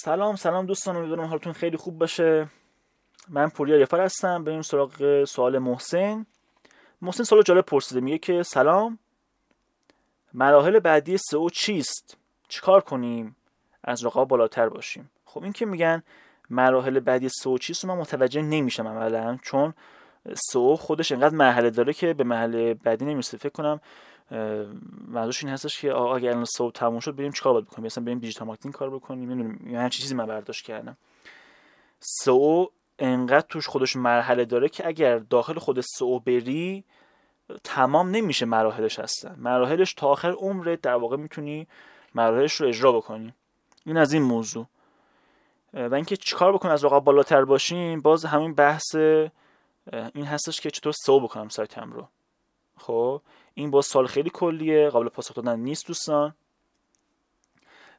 سلام سلام دوستان امیدوارم حالتون خیلی خوب باشه. من پوریا یفر هستم. بریم سراغ سوال محسن. محسن سوال جالب پرسیده میگه که سلام مراحل بعدی سئو چیست؟ چیکار کنیم از رقابا بالاتر باشیم؟ خب این که میگن مراحل بعدی سئو چیست من متوجه نمیشم اولا چون سئو خودش انقدر مرحله داره که به مرحله بعدی نمی‌رسه. فکر کنم منظورش این هستش که اگر الان سئو تموم شد بریم چیکار باید بکنیم؟ مثلا بریم digital marketing کار بکنیم نمی‌دونم یعنی چیزی من برداشت کردم. سئو انقدر توش خودش مرحله داره که اگر داخل خود سئو بری تمام نمیشه مراحلش هستن. مراحلش تا آخر عمرت در واقع می‌تونی مراحلش رو اجرا بکنی. این از این موضوع. و اینکه چیکار بکنیم از رقبا بالاتر باشیم باز همین بحث این هستش که چطور سو بکنم سایتم رو. خب این با سال خیلی کلیه قابل پاسخ دادن نیست دوستان.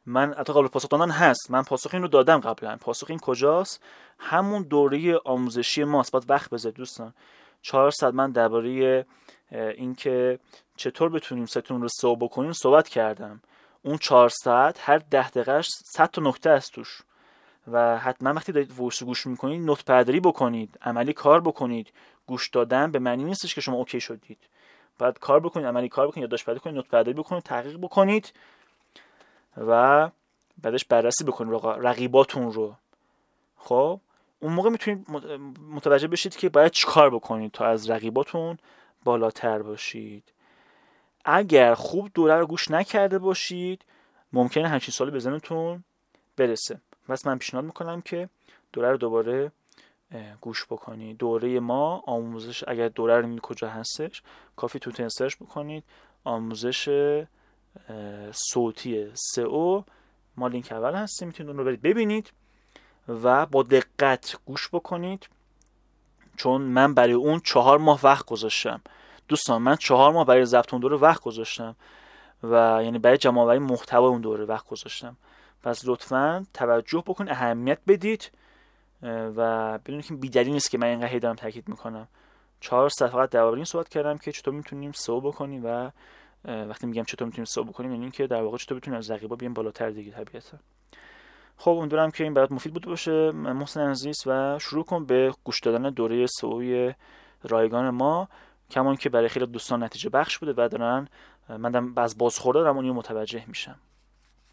من حتی قابل پاسخ دادن هست. من پاسخ این رو دادم قبلا. پاسخ این کجاست؟ همون دوره آموزشی ماست. باید وقت بذارید دوستان. 400 من درباره اینکه چطور بتونیم ستون رو سو بکنیم صحبت کردم. اون 4 ساعت هر ده دقیقهش 100 تا نکته است توش. و حتما وقتی دارید voice گوش می‌کنید note برداری بکنید عملی کار بکنید. گوش دادن به معنی نیستش که شما OK شدید. باید کار بکنید عملی کار بکنید یادداشت پیدا کنید note برداری بکنید تحقیق بکنید و بعدش بررسی بکنید رقیباتون رو. خب؟ اون موقع می‌تونید متوجه بشید که باید چیکار بکنید تا از رقیباتون بالاتر باشید. اگر خوب دوره رو گوش نکرده باشید ممکنه همچین سالی به ذهنتون برسه. پس من پیشنهاد می‌کنم که دوره رو دوباره گوش بکنید دوره ما آموزش اگر دوره رو کجا هستش کافی تو سرچ بکنید. آموزش صوتی سئو. ما لینک اول هستیم می‌تونید اون رو برید ببینید و با دقت گوش بکنید. چون من برای اون چهار ماه وقت گذاشتم. دوستان من چهار ماه برای ضبط اون دوره وقت گذاشتم و یعنی برای جمع محتوا اون دوره وقت گذاشتم. پس لطفا توجه بکن اهمیت بدید. و بدونید که بیدلیل نیست که من اینقدر دارم تاکید می‌کنم. چهار صفحه درباره این صحبت کردم که چطور می‌تونیم سو بکنیم و وقتی میگم چطور می‌تونیم سو بکنیم یعنی اینکه در واقع چطور بتونیم از رقیبا بیایم بالاتر دیگه طبیعتا. خب امیدوارم که این برات مفید بوده باشه. محسن عزیز و شروع کن به گوش دادن دوره سوی رایگان ما. کمان که برای خیلی دوستان نتیجه بخش بوده و دارن من از بازخورده دارم اونی متوجه میشم.